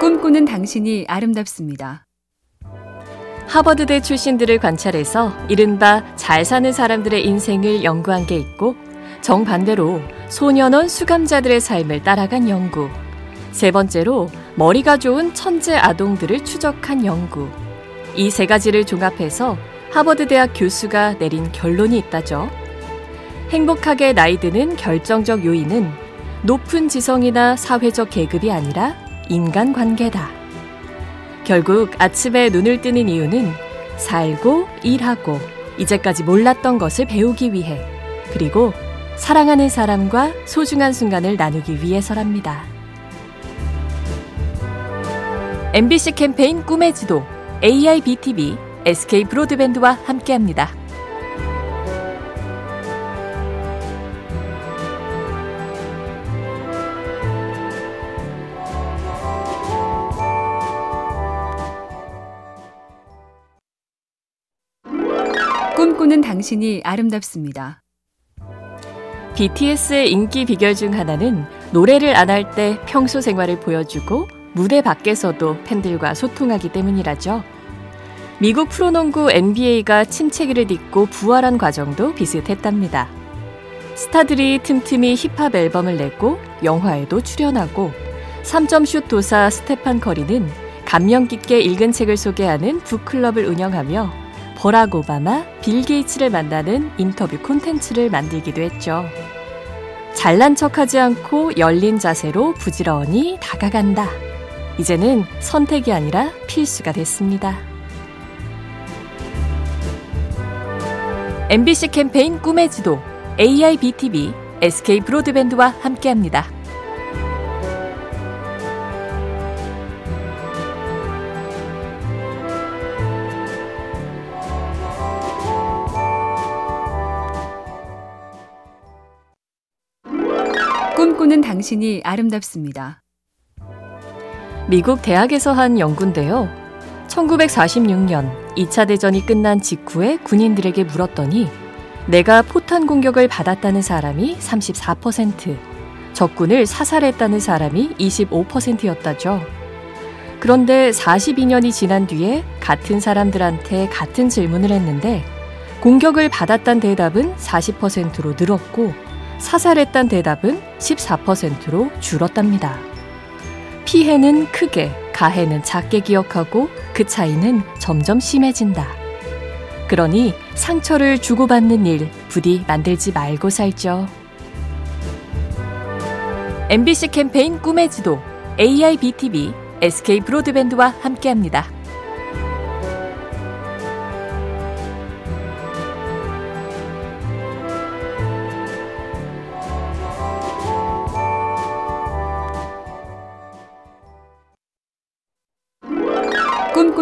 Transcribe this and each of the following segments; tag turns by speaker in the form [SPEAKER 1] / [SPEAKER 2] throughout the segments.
[SPEAKER 1] 꿈꾸는 당신이 아름답습니다.
[SPEAKER 2] 하버드대 출신들을 관찰해서 이른바 잘 사는 사람들의 인생을 연구한 게 있고 정반대로 소년원 수감자들의 삶을 따라간 연구. 세 번째로 머리가 좋은 천재 아동들을 추적한 연구. 이 세 가지를 종합해서 하버드 대학 교수가 내린 결론이 있다죠. 행복하게 나이 드는 결정적 요인은 높은 지성이나 사회적 계급이 아니라 인간 관계다. 결국 아침에 눈을 뜨는 이유는 살고 일하고 이제까지 몰랐던 것을 배우기 위해 그리고 사랑하는 사람과 소중한 순간을 나누기 위해서랍니다. MBC 캠페인 꿈의 지도 AIBTV SK 브로드밴드와 함께합니다.
[SPEAKER 1] 꿈꾸는 당신이 아름답습니다.
[SPEAKER 2] BTS의 인기 비결 중 하나는 노래를 안 할 때 평소 생활을 보여주고 무대 밖에서도 팬들과 소통하기 때문이라죠. 미국 프로농구 NBA가 침체기를 딛고 부활한 과정도 비슷했답니다. 스타들이 틈틈이 힙합 앨범을 내고 영화에도 출연하고 3점슛 도사 스테판 커리는 감명 깊게 읽은 책을 소개하는 북클럽을 운영하며 버락 오바마, 빌 게이츠를 만나는 인터뷰 콘텐츠를 만들기도 했죠. 잘난 척하지 않고 열린 자세로 부지런히 다가간다. 이제는 선택이 아니라 필수가 됐습니다. MBC 캠페인 꿈의 지도 AIBTV SK 브로드밴드와 함께합니다.
[SPEAKER 1] 꿈꾸는 당신이 아름답습니다.
[SPEAKER 2] 미국 대학에서 한 연구인데요. 1946년 2차 대전이 끝난 직후에 군인들에게 물었더니 내가 포탄 공격을 받았다는 사람이 34%, 적군을 사살했다는 사람이 25%였다죠. 그런데 42년이 지난 뒤에 같은 사람들한테 같은 질문을 했는데 공격을 받았단 대답은 40%로 늘었고 사살했단 대답은 14%로 줄었답니다. 피해는 크게, 가해는 작게 기억하고 그 차이는 점점 심해진다. 그러니 상처를 주고받는 일 부디 만들지 말고 살죠. MBC 캠페인 꿈의 지도 AIBTV SK 브로드밴드와 함께합니다.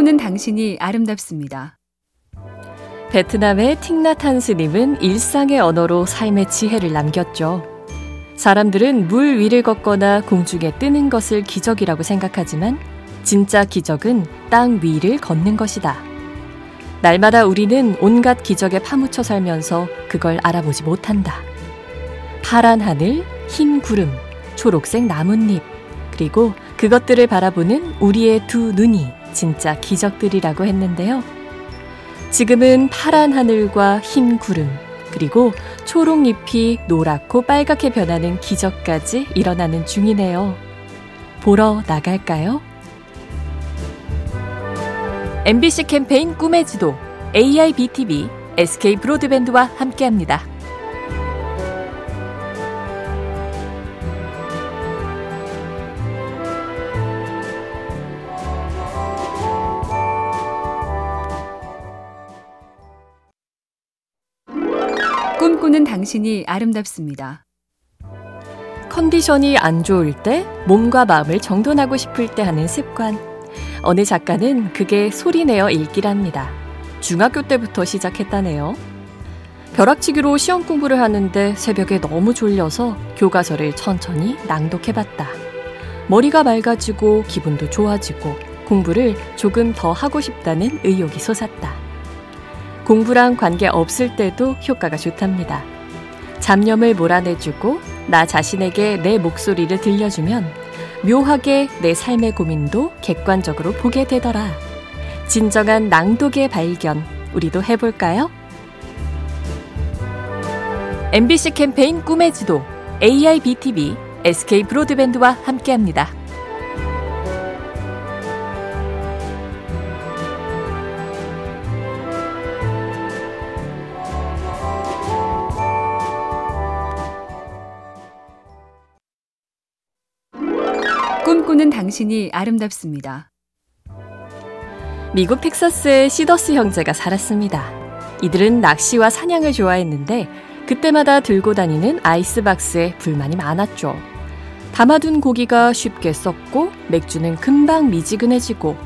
[SPEAKER 1] 꿈꾸는 당신이 아름답습니다.
[SPEAKER 2] 베트남의 틱나탄 스님은 일상의 언어로 삶의 지혜를 남겼죠. 사람들은 물 위를 걷거나 공중에 뜨는 것을 기적이라고 생각하지만 진짜 기적은 땅 위를 걷는 것이다. 날마다 우리는 온갖 기적에 파묻혀 살면서 그걸 알아보지 못한다. 파란 하늘, 흰 구름, 초록색 나뭇잎, 그리고 그것들을 바라보는 우리의 두 눈이 진짜 기적들이라고 했는데요. 지금은 파란 하늘과 흰 구름, 그리고 초록 잎이 노랗고 빨갛게 변하는 기적까지 일어나는 중이네요. 보러 나갈까요? MBC 캠페인 꿈의 지도 AIBTV SK 브로드밴드와 함께합니다.
[SPEAKER 1] 꿈꾸는 당신이 아름답습니다.
[SPEAKER 2] 컨디션이 안 좋을 때 몸과 마음을 정돈하고 싶을 때 하는 습관. 어느 작가는 그게 소리내어 읽기랍니다. 중학교 때부터 시작했다네요. 벼락치기로 시험 공부를 하는데 새벽에 너무 졸려서 교과서를 천천히 낭독해봤다. 머리가 맑아지고 기분도 좋아지고 공부를 조금 더 하고 싶다는 의욕이 솟았다. 공부랑 관계 없을 때도 효과가 좋답니다. 잡념을 몰아내주고 나 자신에게 내 목소리를 들려주면 묘하게 내 삶의 고민도 객관적으로 보게 되더라. 진정한 낭독의 발견, 우리도 해볼까요? MBC 캠페인 꿈의 지도, AIBTV, SK 브로드밴드와 함께합니다.
[SPEAKER 1] 꿈꾸는 당신이 아름답습니다.
[SPEAKER 2] 미국 텍사스의 시더스 형제가 살았습니다. 이들은 낚시와 사냥을 좋아했는데 그때마다 들고 다니는 아이스박스에 불만이 많았죠. 담아둔 고기가 쉽게 썩고 맥주는 금방 미지근해지고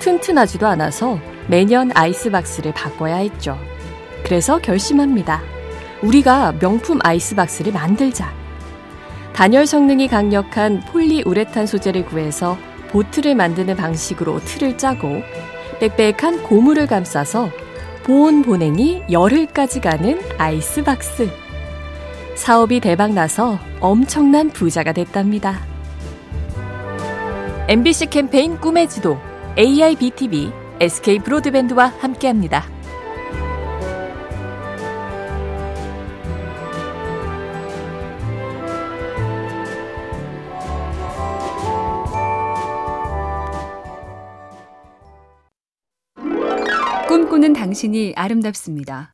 [SPEAKER 2] 튼튼하지도 않아서 매년 아이스박스를 바꿔야 했죠. 그래서 결심합니다. 우리가 명품 아이스박스를 만들자. 단열 성능이 강력한 폴리우레탄 소재를 구해서 보트를 만드는 방식으로 틀을 짜고 빽빽한 고무를 감싸서 보온 보냉이 열흘까지 가는 아이스박스. 사업이 대박나서 엄청난 부자가 됐답니다. MBC 캠페인 꿈의 지도, AIBTV, SK 브로드밴드와 함께합니다.
[SPEAKER 1] 꿈꾸는 당신이 아름답습니다.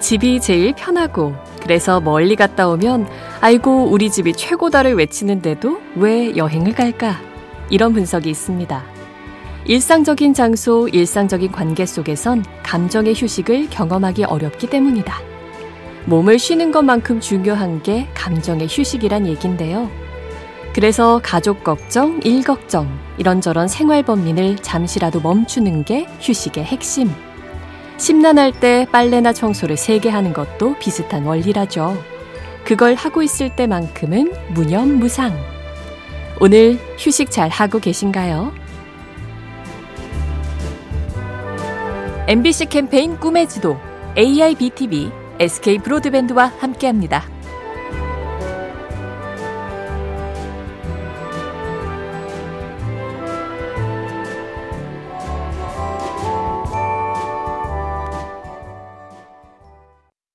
[SPEAKER 2] 집이 제일 편하고 그래서 멀리 갔다 오면 아이고 우리 집이 최고다를 외치는데도 왜 여행을 갈까? 이런 분석이 있습니다. 일상적인 장소, 일상적인 관계 속에선 감정의 휴식을 경험하기 어렵기 때문이다. 몸을 쉬는 것만큼 중요한 게 감정의 휴식이란 얘긴데요. 그래서 가족 걱정, 일 걱정, 이런저런 생활 범민을 잠시라도 멈추는 게 휴식의 핵심. 심란할 때 빨래나 청소를 세게 하는 것도 비슷한 원리라죠. 그걸 하고 있을 때만큼은 무념무상. 오늘 휴식 잘 하고 계신가요? MBC 캠페인 꿈의 지도, AIBTV, SK 브로드밴드와 함께합니다.